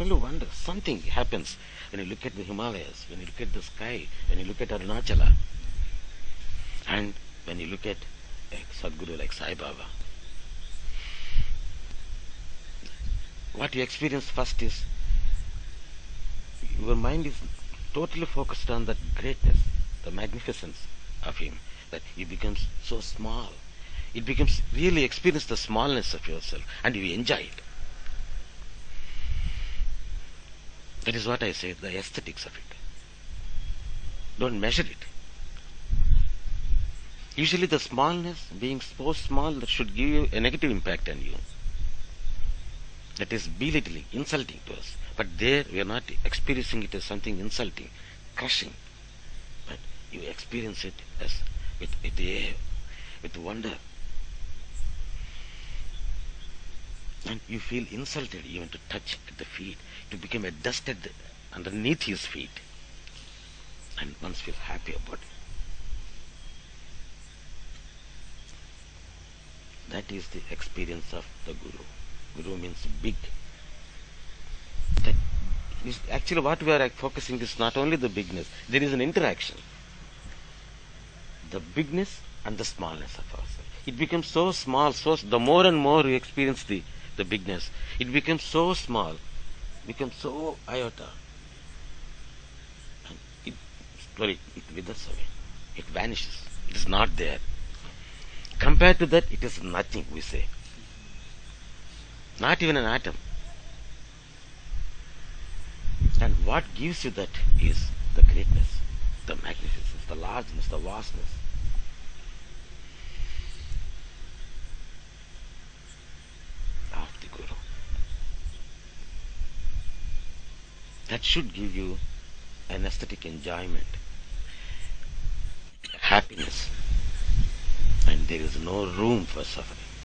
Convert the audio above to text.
only wonder, something happens when you look at the Himalayas, when you look at the sky, when you look at Arunachala, and when you look at eh, a Sadguru like Sai Baba. What you experience first is your mind is totally focused on that greatness, the magnificence of Him, that you become so small. It becomes really experience the smallness of yourself and you enjoy it. That is what I say, the aesthetics of it. Don't measure it. Usually the smallness, being so small, that should give you a negative impact on you. That is belittling, insulting to us. But there we are not experiencing it as something insulting, crushing. But you experience it as with, with with wonder. And you feel insulted even to touch at the feet, to become a dust at the, underneath his feet. And one feels happy about it. That is the experience of the Guru. Guru means big. That is actually what we are focusing is not only the bigness, there is an interaction. The bigness and the smallness of ourselves. It becomes so small, so the more and more you experience the, the bigness, it becomes so small, becomes so iota. And it slowly it withers away. It vanishes. It is not there. Compared to that, it is nothing, we say. Not even an atom. And what gives you that is the greatness, the magnificence, the largeness, the vastness. Of the Guru. That should give you an aesthetic enjoyment, happiness, and there is no room for suffering.